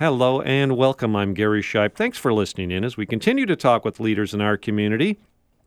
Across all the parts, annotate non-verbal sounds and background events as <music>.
Hello and welcome. I'm Gary Shipe. Thanks for listening in as we continue to talk with leaders in our community.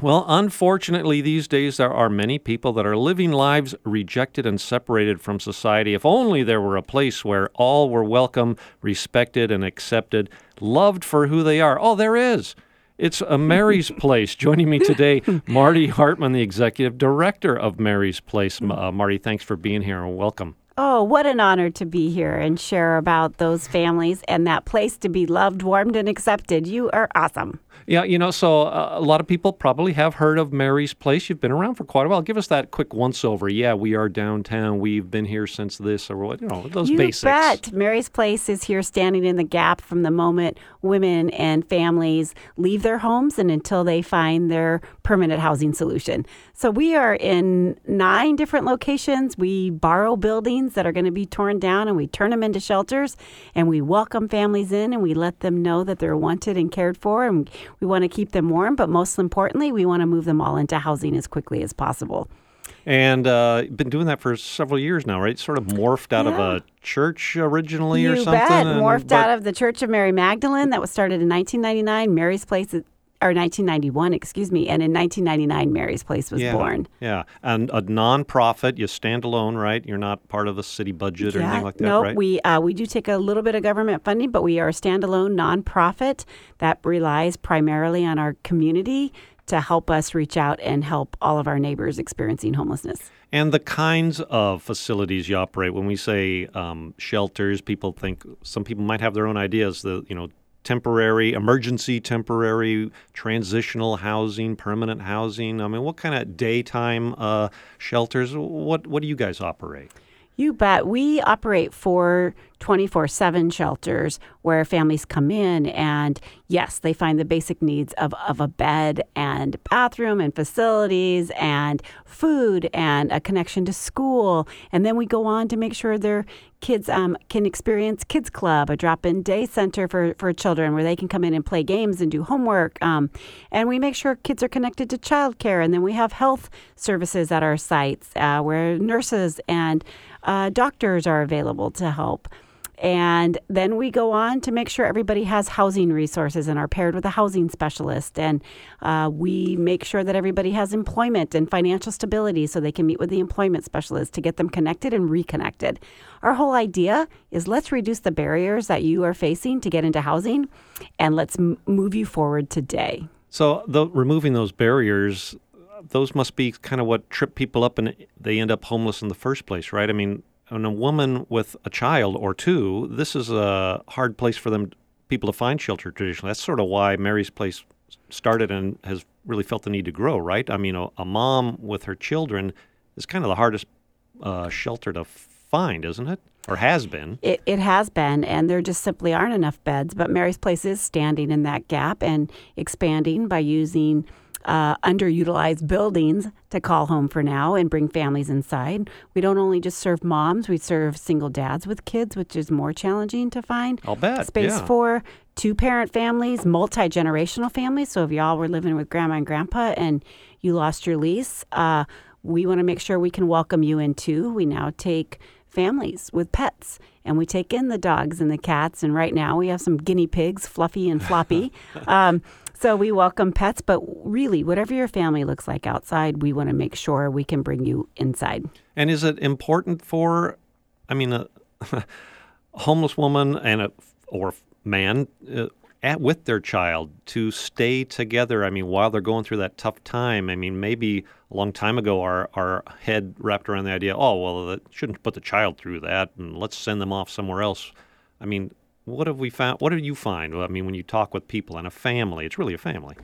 Well, unfortunately, these days there are many people that are living lives rejected and separated from society. If only there were a place where all were welcome, respected, and accepted, loved for who they are. Oh, there is. It's a Mary's <laughs> Place. Joining me today, Marty Hartman, the executive director of Mary's Place. Uh, Marty, thanks for being here and welcome. Oh, what an honor to be here and share about those families and that place to be loved, warmed, and accepted. You are awesome. Yeah, you know, so uh, a lot of people probably have heard of Mary's Place. You've been around for quite a while. Give us that quick once over. Yeah, we are downtown. We've been here since this, or what, you know, those you basics. bet. Mary's Place is here standing in the gap from the moment women and families leave their homes and until they find their permanent housing solution. So we are in nine different locations. We borrow buildings that are going to be torn down and we turn them into shelters and we welcome families in and we let them know that they're wanted and cared for and we want to keep them warm, but most importantly, we want to move them all into housing as quickly as possible. And uh, been doing that for several years now, right? Sort of morphed out yeah. of a church originally you or something. Bet. Morphed but... out of the Church of Mary Magdalene that was started in 1999. Mary's Place or 1991, excuse me, and in 1999, Mary's Place was yeah, born. Yeah, and a nonprofit, you stand alone, right? You're not part of the city budget or yeah, anything like that, no, right? we uh, we do take a little bit of government funding, but we are a standalone nonprofit that relies primarily on our community to help us reach out and help all of our neighbors experiencing homelessness. And the kinds of facilities you operate. When we say um, shelters, people think some people might have their own ideas. The you know temporary, emergency temporary, transitional housing, permanent housing? I mean, what kind of daytime uh, shelters? What what do you guys operate? You bet. We operate four 24 7 shelters where families come in and, yes, they find the basic needs of, of a bed and bathroom and facilities and food and a connection to school. And then we go on to make sure their kids um, can experience Kids Club, a drop in day center for, for children where they can come in and play games and do homework. Um, and we make sure kids are connected to childcare. And then we have health services at our sites uh, where nurses and uh, doctors are available to help. And then we go on to make sure everybody has housing resources and are paired with a housing specialist. And uh, we make sure that everybody has employment and financial stability so they can meet with the employment specialist to get them connected and reconnected. Our whole idea is let's reduce the barriers that you are facing to get into housing and let's m- move you forward today. So, the, removing those barriers, those must be kind of what trip people up and they end up homeless in the first place, right? I mean, and a woman with a child or two, this is a hard place for them people to find shelter traditionally. That's sort of why Mary's Place started and has really felt the need to grow, right? I mean, a, a mom with her children is kind of the hardest uh, shelter to find, isn't it? Or has been. It, it has been, and there just simply aren't enough beds. But Mary's Place is standing in that gap and expanding by using uh, underutilized buildings to call home for now and bring families inside. We don't only just serve moms, we serve single dads with kids, which is more challenging to find. I'll bet. Space yeah. for two parent families, multi generational families. So if y'all were living with grandma and grandpa and you lost your lease, uh, we want to make sure we can welcome you in too. We now take families with pets and we take in the dogs and the cats and right now we have some guinea pigs fluffy and floppy <laughs> um, so we welcome pets, but really, whatever your family looks like outside, we want to make sure we can bring you inside. And is it important for, I mean, a, a <laughs> homeless woman and a or man uh, at, with their child to stay together? I mean, while they're going through that tough time. I mean, maybe a long time ago, our our head wrapped around the idea, oh well, that shouldn't put the child through that, and let's send them off somewhere else. I mean, what have we found? What do you find? I mean, when you talk with people and a family, it's really a family.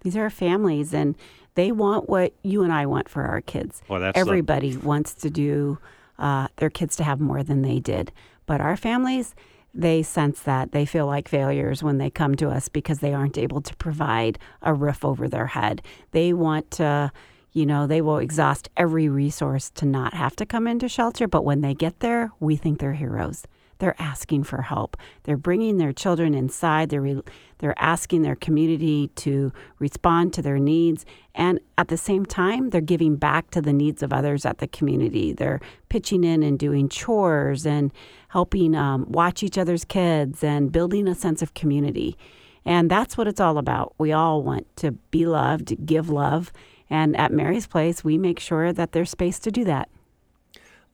These are families, and they want what you and I want for our kids. Well, Everybody the... wants to do uh, their kids to have more than they did, but our families, they sense that they feel like failures when they come to us because they aren't able to provide a roof over their head. They want to you know, they will exhaust every resource to not have to come into shelter. But when they get there, we think they're heroes. They're asking for help. They're bringing their children inside. They're, re- they're asking their community to respond to their needs. And at the same time, they're giving back to the needs of others at the community. They're pitching in and doing chores and helping um, watch each other's kids and building a sense of community. And that's what it's all about. We all want to be loved, give love. And at Mary's Place, we make sure that there's space to do that.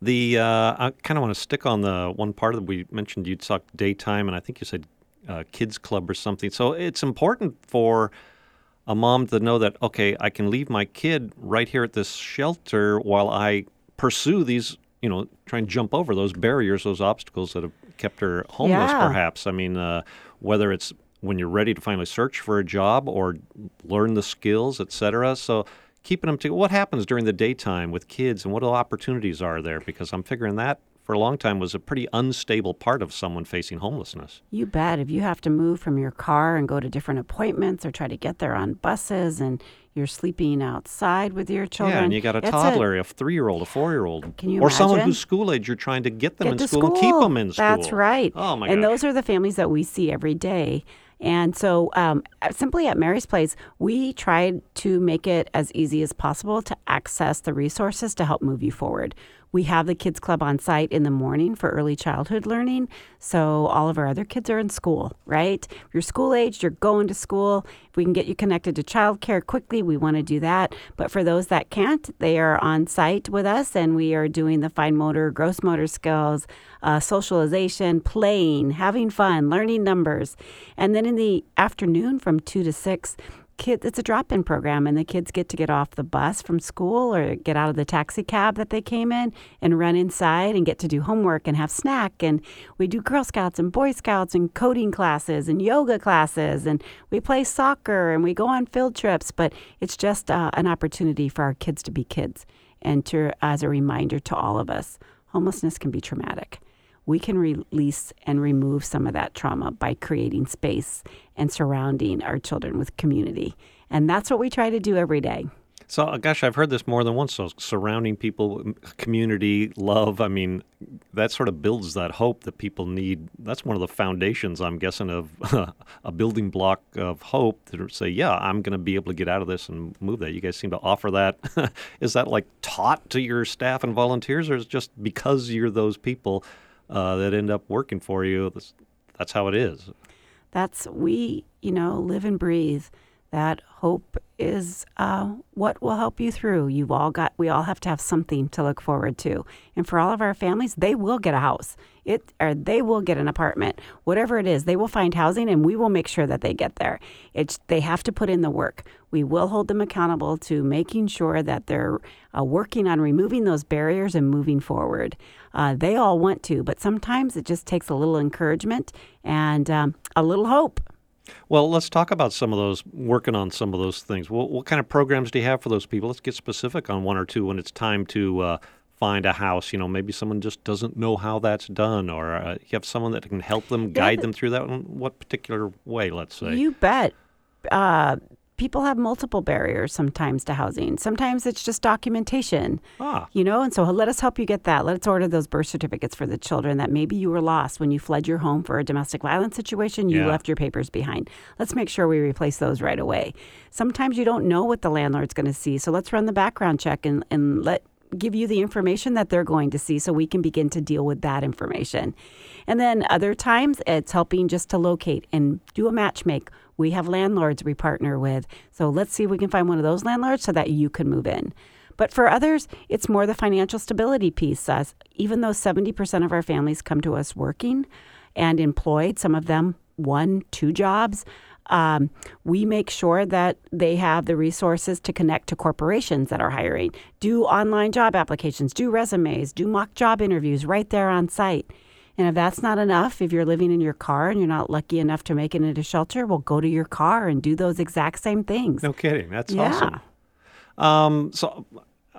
The uh, I kind of want to stick on the one part that we mentioned. You talked daytime, and I think you said uh, kids club or something. So it's important for a mom to know that okay, I can leave my kid right here at this shelter while I pursue these. You know, try and jump over those barriers, those obstacles that have kept her homeless. Yeah. Perhaps. I mean, uh, whether it's when you're ready to finally search for a job or learn the skills, etc. So keeping them to what happens during the daytime with kids and what opportunities are there because I'm figuring that for a long time was a pretty unstable part of someone facing homelessness. You bet. If you have to move from your car and go to different appointments or try to get there on buses and you're sleeping outside with your children. Yeah, and you got a toddler, a, three-year-old, a four-year-old, Can you or someone imagine? who's school age. You're trying to get them get in to school, and keep them in school. That's right. Oh my God. And gosh. those are the families that we see every day. And so, um, simply at Mary's Place, we tried to make it as easy as possible to access the resources to help move you forward. We have the Kids Club on site in the morning for early childhood learning. So, all of our other kids are in school, right? You're school aged, you're going to school. If we can get you connected to childcare quickly, we want to do that. But for those that can't, they are on site with us and we are doing the fine motor, gross motor skills, uh, socialization, playing, having fun, learning numbers. And then in the afternoon from 2 to 6, kid it's a drop-in program and the kids get to get off the bus from school or get out of the taxi cab that they came in and run inside and get to do homework and have snack. And we do girl scouts and boy scouts and coding classes and yoga classes. And we play soccer and we go on field trips. But it's just uh, an opportunity for our kids to be kids and to as a reminder to all of us homelessness can be traumatic we can release and remove some of that trauma by creating space and surrounding our children with community. And that's what we try to do every day. So, uh, gosh, I've heard this more than once. So, surrounding people, community, love. I mean, that sort of builds that hope that people need. That's one of the foundations, I'm guessing, of <laughs> a building block of hope to say, yeah, I'm going to be able to get out of this and move that. You guys seem to offer that. <laughs> is that like taught to your staff and volunteers, or is it just because you're those people uh, that end up working for you? That's, that's how it is. That's we, you know, live and breathe. That hope is uh, what will help you through. You've all got, we all have to have something to look forward to. And for all of our families, they will get a house. It or they will get an apartment. Whatever it is, they will find housing, and we will make sure that they get there. It's they have to put in the work. We will hold them accountable to making sure that they're uh, working on removing those barriers and moving forward. Uh, they all want to, but sometimes it just takes a little encouragement and um, a little hope. Well, let's talk about some of those, working on some of those things. What, what kind of programs do you have for those people? Let's get specific on one or two when it's time to uh, find a house. You know, maybe someone just doesn't know how that's done, or uh, you have someone that can help them, guide them through that in what particular way, let's say. You bet. Uh, people have multiple barriers sometimes to housing. Sometimes it's just documentation. ah, You know, and so let us help you get that. Let's order those birth certificates for the children that maybe you were lost when you fled your home for a domestic violence situation. You Yeah. left your papers behind. Let's make sure we replace those right away. Sometimes you don't know what the landlord's going to see, so let's run the background check and, and let give you the information that they're going to see so we can begin to deal with that information. And then other times it's helping just to locate and do a match make. We have landlords we partner with. So let's see if we can find one of those landlords so that you can move in. But for others, it's more the financial stability piece. As even though 70% of our families come to us working and employed, some of them one, two jobs, um, we make sure that they have the resources to connect to corporations that are hiring, do online job applications, do resumes, do mock job interviews right there on site. And if that's not enough, if you're living in your car and you're not lucky enough to make it into shelter, well, go to your car and do those exact same things. no kidding. That's Yeah. awesome. Um, so,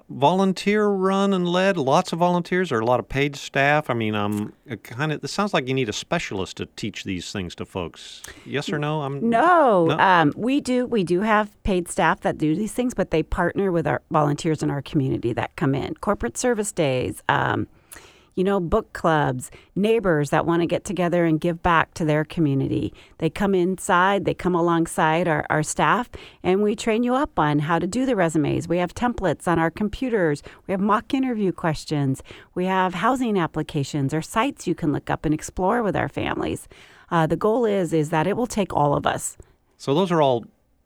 volunteer run and led, lots of volunteers or a lot of paid staff. I mean, um, kind of. This sounds like you need a specialist to teach these things to folks. Yes or no? I'm No, No? Um, we do. We do have paid staff that do these things, but they partner with our volunteers in our community that come in. Corporate service days. Um, you know, book clubs, neighbors that want to get together and give back to their community. They come inside, they come alongside our, our staff, and we train you up on how to do the resumes. We have templates on our computers, we have mock interview questions, we have housing applications or sites you can look up and explore with our families. Uh, the goal is is that it will take all of us. So those are all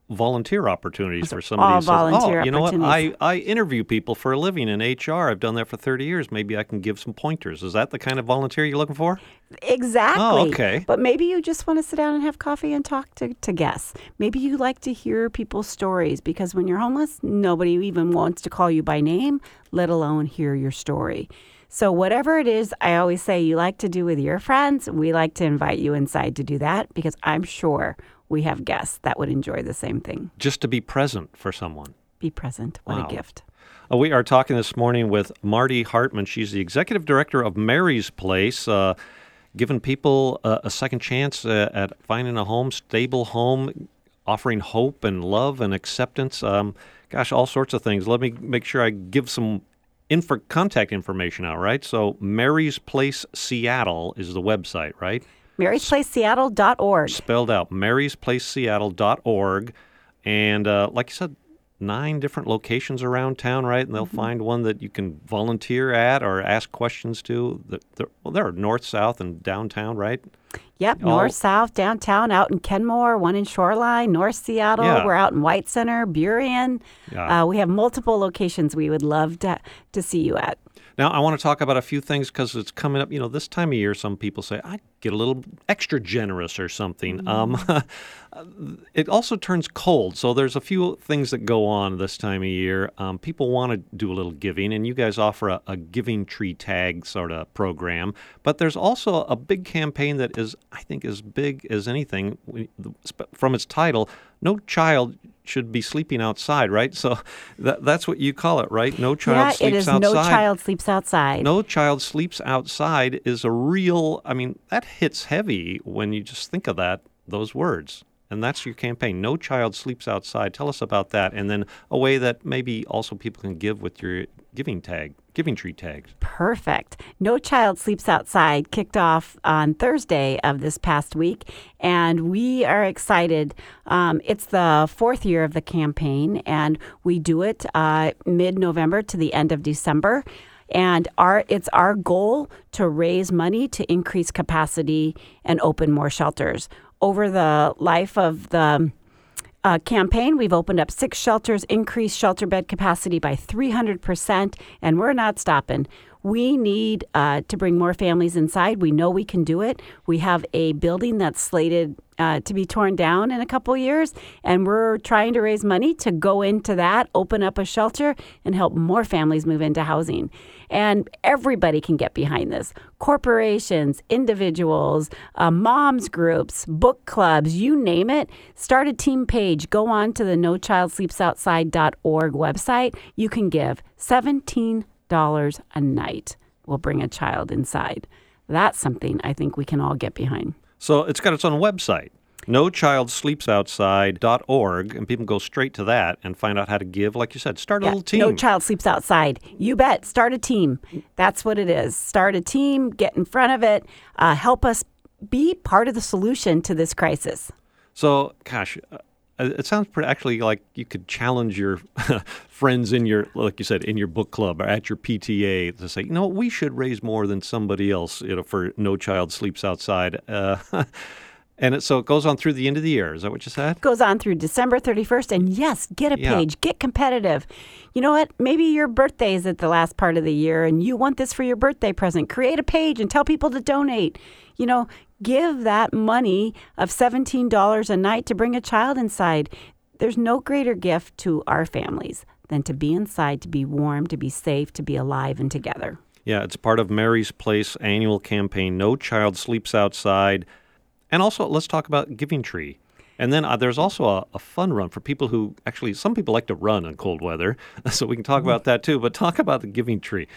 volunteer opportunities for somebody all who says, volunteer "Oh, you know what? I. I interview people for a living in HR. I've done that for 30 years. Maybe I can give some pointers." Is that the kind of volunteer you're looking for? Exactly. Oh, okay. But maybe you just want to sit down and have coffee and talk to, to guests. Maybe you like to hear people's stories because when you're homeless, nobody even wants to call you by name, let alone hear your story. So, whatever it is, I always say you like to do with your friends, we like to invite you inside to do that because I'm sure we have guests that would enjoy the same thing. Just to be present for someone. Be present. What Wow. a gift. Uh, we are talking this morning with Marty Hartman. She's the executive director of Mary's Place, uh, giving people uh, a second chance uh, at finding a home, stable home, offering hope and love and acceptance. Um, gosh, all sorts of things. Let me make sure I give some info- contact information out, right? So, Mary's Place Seattle is the website, right? MarysPlaceSeattle.org. spelled out marysplaceseattle.org and uh, like you said nine different locations around town right and they'll find one that you can volunteer at or ask questions to The- the- well there are north south and downtown right Yep, All- north, south, downtown, out in Kenmore, one in Shoreline, North Seattle. Yeah. We're out in White Center, Burien. Yeah. Uh, we have multiple locations we would love to, to see you at. Now i want to talk about a few things because it's coming up you know this time of year some people say i get a little extra generous or something. Um, <laughs> it also turns cold so there's a few things that go on this time of year. Um, people want to do a little giving and you guys offer a, a giving tree tag sort of program but there's also a big campaign that is i think as big as anything from its title no child should be sleeping outside right? So that, that's what you call it right? No child yeah, sleeps it is outside. No Child Sleeps Outside. no child sleeps outside is a real i mean that hits heavy when you just think of that those words and that's your campaign no child sleeps outside tell us about that and then a way that maybe also people can give with your giving tag giving tree tags Perfect. No Child Sleeps Outside kicked off on Thursday of this past week, and we are excited. Um, it's the fourth year of the campaign, and we do it uh, mid November to the end of December. And our it's our goal to raise money to increase capacity and open more shelters. Over the life of the uh, campaign, we've opened up six shelters, increased shelter bed capacity by 300%, and we're not stopping. We need uh, to bring more families inside. We know we can do it. We have a building that's slated uh, to be torn down in a couple years, and we're trying to raise money to go into that, open up a shelter, and help more families move into housing. And everybody can get behind this corporations, individuals, uh, moms groups, book clubs, you name it. Start a team page. Go on to the No Child Sleeps Outside.org website. You can give $17 a night. We'll bring a child inside. That's something I think we can all get behind. so it's got its own website no child sleeps outside.org and people go straight to that and find out how to give like you said start a Yeah, little team No child sleeps outside. You bet. Start a team. That's what it is. Start a team, get in front of it, uh, help us be part of the solution to this crisis. So, gosh, uh, it sounds pretty, actually like you could challenge your <laughs> friends in your, like you said, in your book club or at your PTA to say, you know, we should raise more than somebody else, you know, for No Child Sleeps Outside. Uh, <laughs> and it, so it goes on through the end of the year. Is that what you said? goes on through December 31st. And yes, get a Yeah. page, get competitive. You know what? Maybe your birthday is at the last part of the year and you want this for your birthday present. Create a page and tell people to donate. You know, give that money of $17 a night to bring a child inside. There's no greater gift to our families than to be inside, to be warm, to be safe, to be alive and together. Yeah, it's part of Mary's Place annual campaign, No Child Sleeps Outside. And also, let's talk about Giving Tree. And then uh, there's also a, a fun run for people who actually, some people like to run in cold weather. <laughs> So we can talk about that too. But talk about the Giving Tree.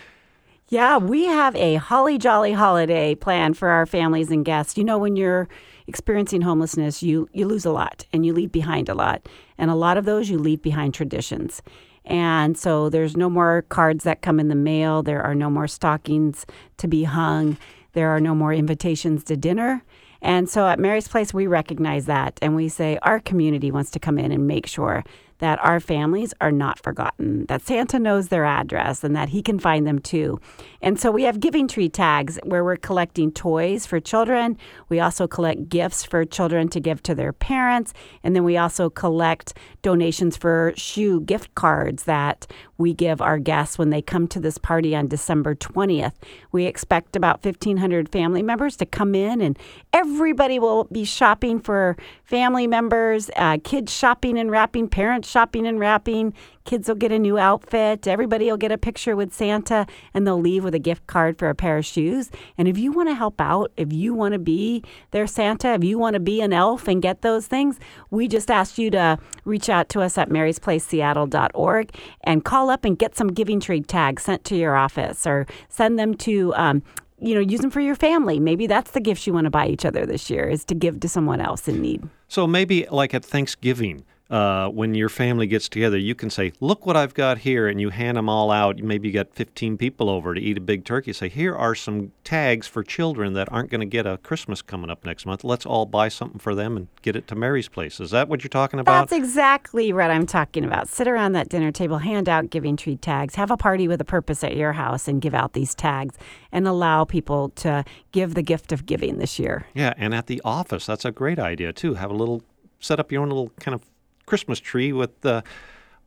Yeah, we have a holly jolly holiday plan for our families and guests. You know, when you're experiencing homelessness, you, you lose a lot and you leave behind a lot. And a lot of those you leave behind traditions. And so there's no more cards that come in the mail. There are no more stockings to be hung. There are no more invitations to dinner. And so at Mary's Place, we recognize that and we say our community wants to come in and make sure that our families are not forgotten, that Santa knows their address and that he can find them too. And so we have giving tree tags where we're collecting toys for children. We also collect gifts for children to give to their parents. And then we also collect donations for shoe gift cards that we give our guests when they come to this party on December 20th. We expect about 1,500 family members to come in, and everybody will be shopping for family members, uh, kids shopping and wrapping, parents shopping and wrapping. Kids will get a new outfit. Everybody will get a picture with Santa, and they'll leave with a gift card for a pair of shoes. And if you want to help out, if you want to be their Santa, if you want to be an elf and get those things, we just ask you to reach out to us at marysplaceseattle.org and call up and get some giving tree tags sent to your office or send them to um, you know, use them for your family. Maybe that's the gifts you want to buy each other this year is to give to someone else in need. So maybe like at Thanksgiving, uh, when your family gets together, you can say, "Look what I've got here," and you hand them all out. Maybe you got 15 people over to eat a big turkey. Say, "Here are some tags for children that aren't going to get a Christmas coming up next month. Let's all buy something for them and get it to Mary's place." Is that what you're talking about? That's exactly what I'm talking about. Sit around that dinner table, hand out giving tree tags, have a party with a purpose at your house, and give out these tags, and allow people to give the gift of giving this year. Yeah, and at the office, that's a great idea too. Have a little set up your own little kind of Christmas tree with the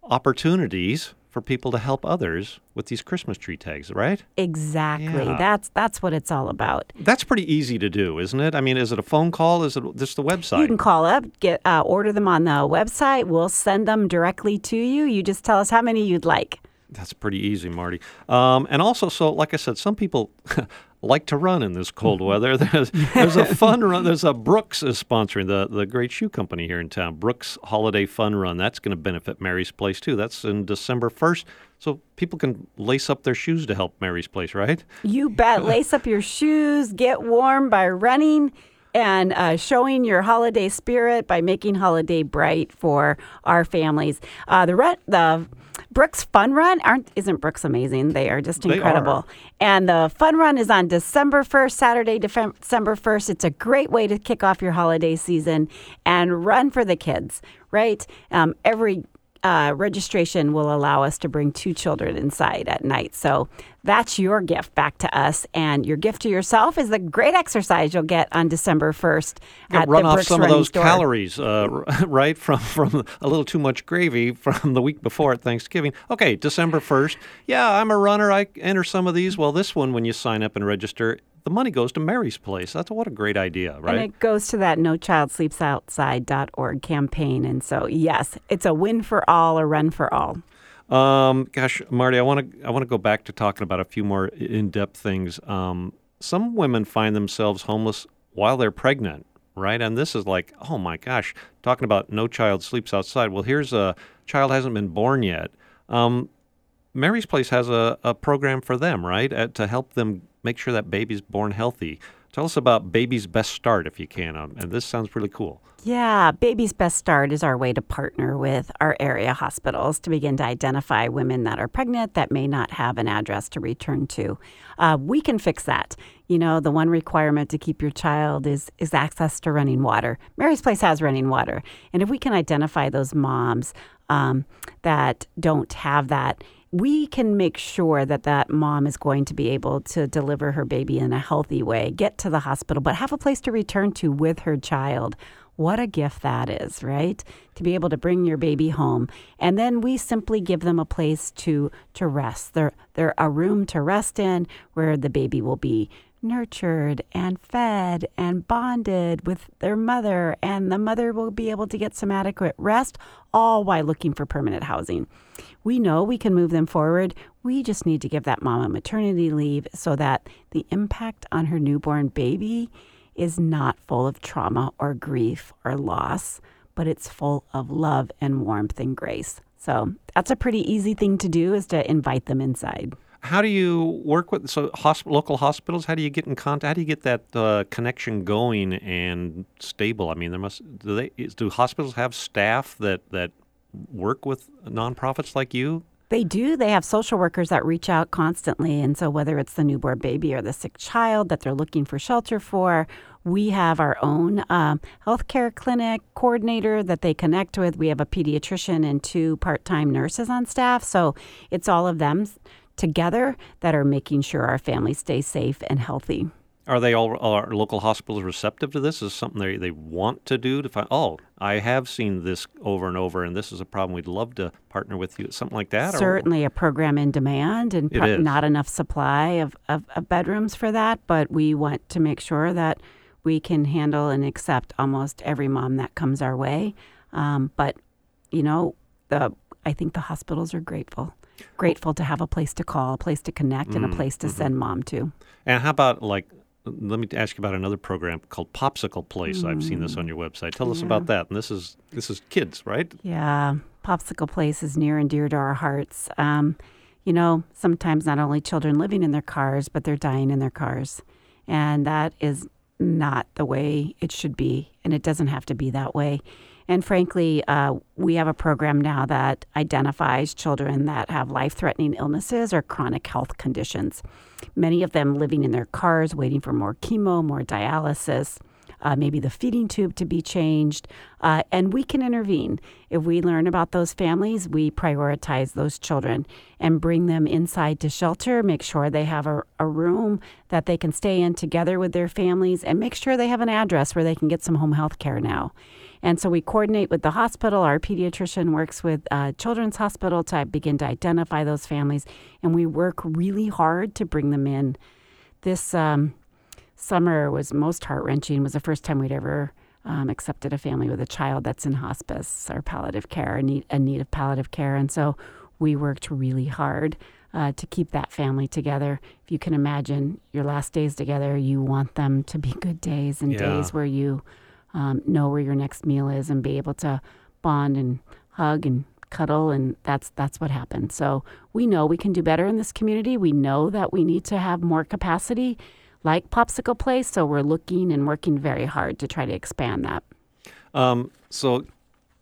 opportunities for people to help others with these Christmas tree tags, right? Exactly. Yeah. That's that's what it's all about. That's pretty easy to do, isn't it? I mean, is it a phone call? Is it just the website? You can call up, get uh, order them on the website. We'll send them directly to you. You just tell us how many you'd like. That's pretty easy, Marty. Um, and also, so like I said, some people <laughs> like to run in this cold weather. <laughs> There's, there's a fun run. There's a Brooks is sponsoring the the great shoe company here in town. Brooks Holiday Fun Run. That's going to benefit Mary's Place too. That's in December first, so people can lace up their shoes to help Mary's Place, right? You bet. <laughs> Lace up your shoes, get warm by running and uh, showing your holiday spirit by making holiday bright for our families. Uh, the re- the Brooks Fun Run aren't isn't Brooks amazing? They are just They incredible. are. And the Fun Run is on December first, Saturday, December first. It's a great way to kick off your holiday season and run for the kids. Right? Um, every uh, registration will allow us to bring two children inside at night. So that's your gift back to us. And your gift to yourself is the great exercise you'll get on December 1st Yeah, at run the off Brooks some of those Store. calories, uh, <laughs> right? From from a little too much gravy from the week before at Thanksgiving. Okay, December first. Yeah, I'm a runner. I enter some of these. Well, this one, when you sign up and register, the money goes to Mary's Place. That's what a great idea, right? And it goes to that No Child Sleeps Outside.org campaign. And so, yes, it's a win for all, a run for all. Um, gosh, Marty, I want to I want to go back to talking about a few more in-depth things. Um, some women find themselves homeless while they're pregnant, right? And this is like, oh my gosh, talking about no child sleeps outside. Well, here's a child hasn't been born yet. Um, Mary's Place has a, a program for them, right, uh, to help them make sure that baby's born healthy. Tell us about Baby's Best Start, if you can. Um, and this sounds really cool. Yeah, Baby's Best Start is our way to partner with our area hospitals to begin to identify women that are pregnant that may not have an address to return to. Uh, we can fix that. You know, the one requirement to keep your child is is access to running water. Mary's Place has running water, and if we can identify those moms um, that don't have that, we can make sure that that mom is going to be able to deliver her baby in a healthy way, get to the hospital, but have a place to return to with her child. What a gift that is, right? To be able to bring your baby home. And then we simply give them a place to to rest. They're they're a room to rest in where the baby will be nurtured and fed and bonded with their mother and the mother will be able to get some adequate rest all while looking for permanent housing. We know we can move them forward. We just need to give that mom a maternity leave so that the impact on her newborn baby is not full of trauma or grief or loss, but it's full of love and warmth and grace. So that's a pretty easy thing to do is to invite them inside. How do you work with so hosp- local hospitals? How do you get in contact? How do you get that uh, connection going and stable? I mean, there must do they is- do hospitals have staff that that work with nonprofits like you? They do. They have social workers that reach out constantly. And so, whether it's the newborn baby or the sick child that they're looking for shelter for, we have our own um, healthcare clinic coordinator that they connect with. We have a pediatrician and two part time nurses on staff. So, it's all of them together that are making sure our families stay safe and healthy. Are they all are local hospitals receptive to this? Is something they, they want to do to find? Oh, I have seen this over and over, and this is a problem. We'd love to partner with you. Something like that. Certainly, or? a program in demand, and pro- not enough supply of, of, of bedrooms for that. But we want to make sure that we can handle and accept almost every mom that comes our way. Um, but you know, the I think the hospitals are grateful grateful to have a place to call, a place to connect, mm, and a mm, place to mm-hmm. send mom to. And how about like let me ask you about another program called Popsicle Place. Mm. I've seen this on your website. Tell us about that. And this is this is kids, right? Yeah, Popsicle Place is near and dear to our hearts. Um, you know, sometimes not only children living in their cars, but they're dying in their cars, and that is not the way it should be, and it doesn't have to be that way. And frankly, uh, we have a program now that identifies children that have life threatening illnesses or chronic health conditions. Many of them living in their cars, waiting for more chemo, more dialysis. Uh, maybe the feeding tube to be changed, uh, and we can intervene. If we learn about those families, we prioritize those children and bring them inside to shelter, make sure they have a, a room that they can stay in together with their families, and make sure they have an address where they can get some home health care now. And so we coordinate with the hospital. Our pediatrician works with uh, Children's Hospital to begin to identify those families, and we work really hard to bring them in. This um, summer was most heart wrenching. Was the first time we'd ever um, accepted a family with a child that's in hospice or palliative care, a need, a need of palliative care, and so we worked really hard. Uh, to keep that family together. If you can imagine your last days together, you want them to be good days and yeah. days where you um, know where your next meal is and be able to bond and hug and cuddle and that's that's what happened so we know we can do better in this community we know that we need to have more capacity like popsicle place so we're looking and working very hard to try to expand that um, so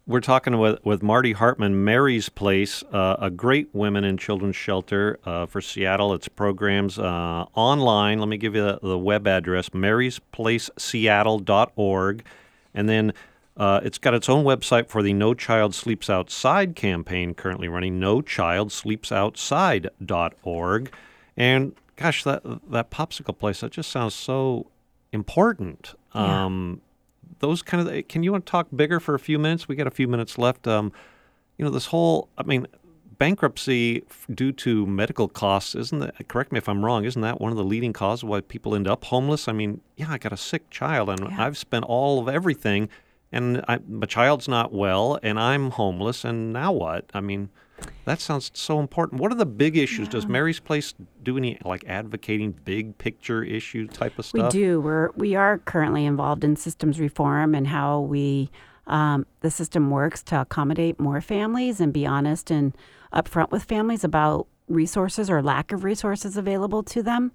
we're talking with, with Marty Hartman, Mary's Place, uh, a great women and children's shelter uh, for Seattle. Its programs uh, online. Let me give you the, the web address, marysplaceseattle.org. And then uh, it's got its own website for the No Child Sleeps Outside campaign currently running, nochildsleepsoutside.org. And gosh, that that popsicle place, that just sounds so important. Yeah. Um, those kind of, can you want to talk bigger for a few minutes? We got a few minutes left. Um, you know, this whole, I mean, bankruptcy due to medical costs isn't that correct me if i'm wrong isn't that one of the leading causes why people end up homeless? I mean yeah i got a sick child and yeah. i've spent all of everything and I, my child's not well and i'm homeless and now what? I mean that sounds so important. What are the big issues? Yeah. does mary's place do any like advocating big picture issue type of stuff? we do. We're we are currently involved in systems reform and how we um, the system works to accommodate more families and be honest and upfront with families about resources or lack of resources available to them.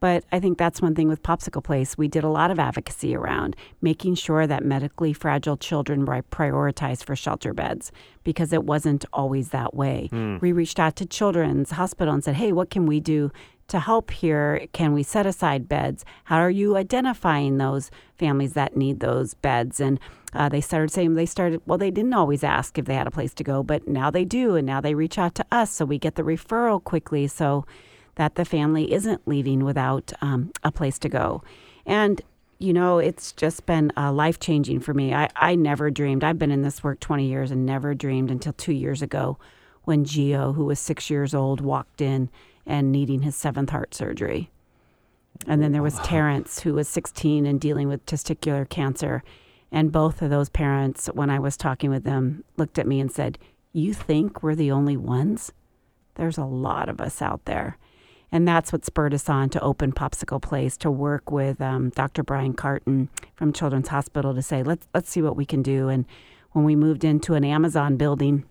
But I think that's one thing with Popsicle Place. We did a lot of advocacy around making sure that medically fragile children were prioritized for shelter beds because it wasn't always that way. Mm. We reached out to Children's Hospital and said, hey, what can we do to help here? Can we set aside beds? How are you identifying those families that need those beds? And uh, they started saying they started, well, they didn't always ask if they had a place to go, but now they do. And now they reach out to us. So we get the referral quickly so that the family isn't leaving without um, a place to go. And, you know, it's just been uh, life changing for me. I, I never dreamed, I've been in this work 20 years and never dreamed until two years ago when Geo, who was six years old, walked in and needing his seventh heart surgery. And then there was Terrence, who was 16 and dealing with testicular cancer. And both of those parents, when I was talking with them, looked at me and said, You think we're the only ones? There's a lot of us out there. And that's what spurred us on to open Popsicle Place to work with um, Dr. Brian Carton from Children's Hospital to say, let's, let's see what we can do. And when we moved into an Amazon building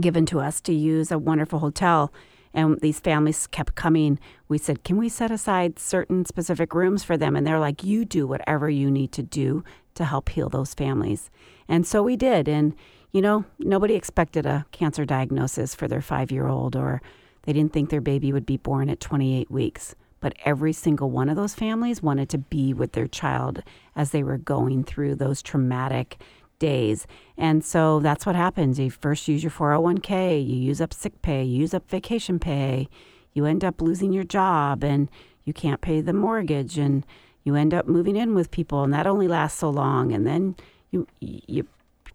given to us to use a wonderful hotel, and these families kept coming. We said, Can we set aside certain specific rooms for them? And they're like, You do whatever you need to do to help heal those families. And so we did. And, you know, nobody expected a cancer diagnosis for their five year old, or they didn't think their baby would be born at 28 weeks. But every single one of those families wanted to be with their child as they were going through those traumatic days. And so that's what happens. You first use your 401k, you use up sick pay, you use up vacation pay, you end up losing your job, and you can't pay the mortgage, and you end up moving in with people, and that only lasts so long. And then you you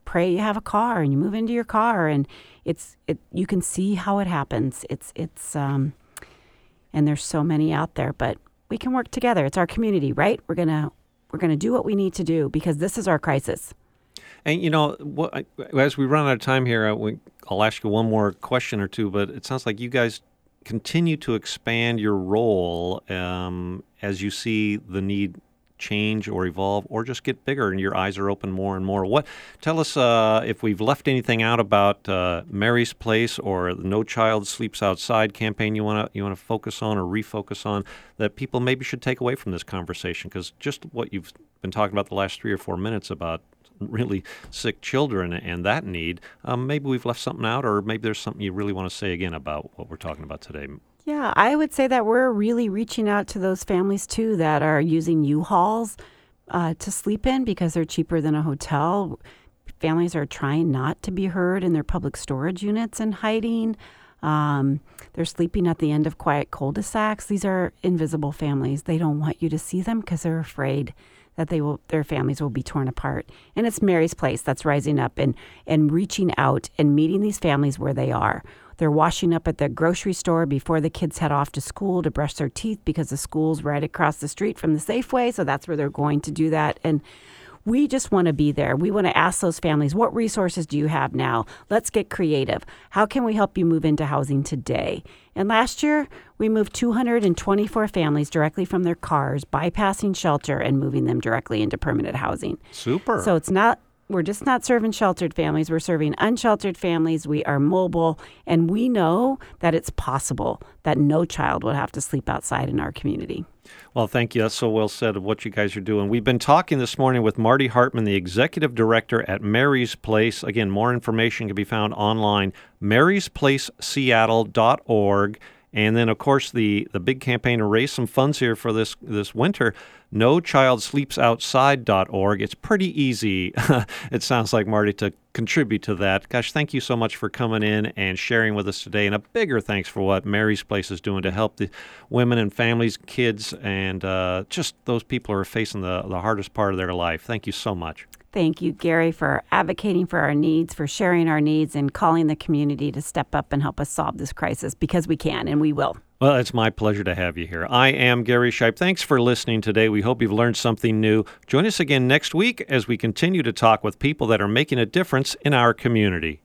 pray you have a car, and you move into your car, and it's it. You can see how it happens. It's it's um, and there's so many out there, but we can work together. It's our community, right? We're gonna we're gonna do what we need to do because this is our crisis. And you know, what, as we run out of time here, I'll ask you one more question or two. But it sounds like you guys continue to expand your role um, as you see the need change or evolve or just get bigger and your eyes are open more and more what tell us uh, if we've left anything out about uh, mary's place or the no child sleeps outside campaign you want to you want to focus on or refocus on that people maybe should take away from this conversation because just what you've been talking about the last three or four minutes about really sick children and that need, um, maybe we've left something out, or maybe there's something you really want to say again about what we're talking about today. Yeah, I would say that we're really reaching out to those families too that are using U-Hauls uh, to sleep in because they're cheaper than a hotel. Families are trying not to be heard in their public storage units and hiding. Um, they're sleeping at the end of quiet cul-de-sacs. These are invisible families. They don't want you to see them because they're afraid that they will their families will be torn apart. And it's Mary's Place that's rising up and and reaching out and meeting these families where they are. They're washing up at the grocery store before the kids head off to school to brush their teeth because the school's right across the street from the Safeway, so that's where they're going to do that. And we just want to be there. We want to ask those families, what resources do you have now? Let's get creative. How can we help you move into housing today? And last year, we moved 224 families directly from their cars, bypassing shelter and moving them directly into permanent housing. Super. So it's not we're just not serving sheltered families. We're serving unsheltered families. We are mobile, and we know that it's possible that no child would have to sleep outside in our community. Well, thank you. That's so well said of what you guys are doing. We've been talking this morning with Marty Hartman, the executive director at Mary's Place. Again, more information can be found online, marysplaceseattle.org. And then, of course, the, the big campaign to raise some funds here for this this winter. No Child Sleeps Outside.org. It's pretty easy, <laughs> it sounds like, Marty, to contribute to that. Gosh, thank you so much for coming in and sharing with us today. And a bigger thanks for what Mary's Place is doing to help the women and families, kids, and uh, just those people who are facing the, the hardest part of their life. Thank you so much. Thank you, Gary, for advocating for our needs, for sharing our needs, and calling the community to step up and help us solve this crisis because we can and we will. Well, it's my pleasure to have you here. I am Gary Shipe. Thanks for listening today. We hope you've learned something new. Join us again next week as we continue to talk with people that are making a difference in our community.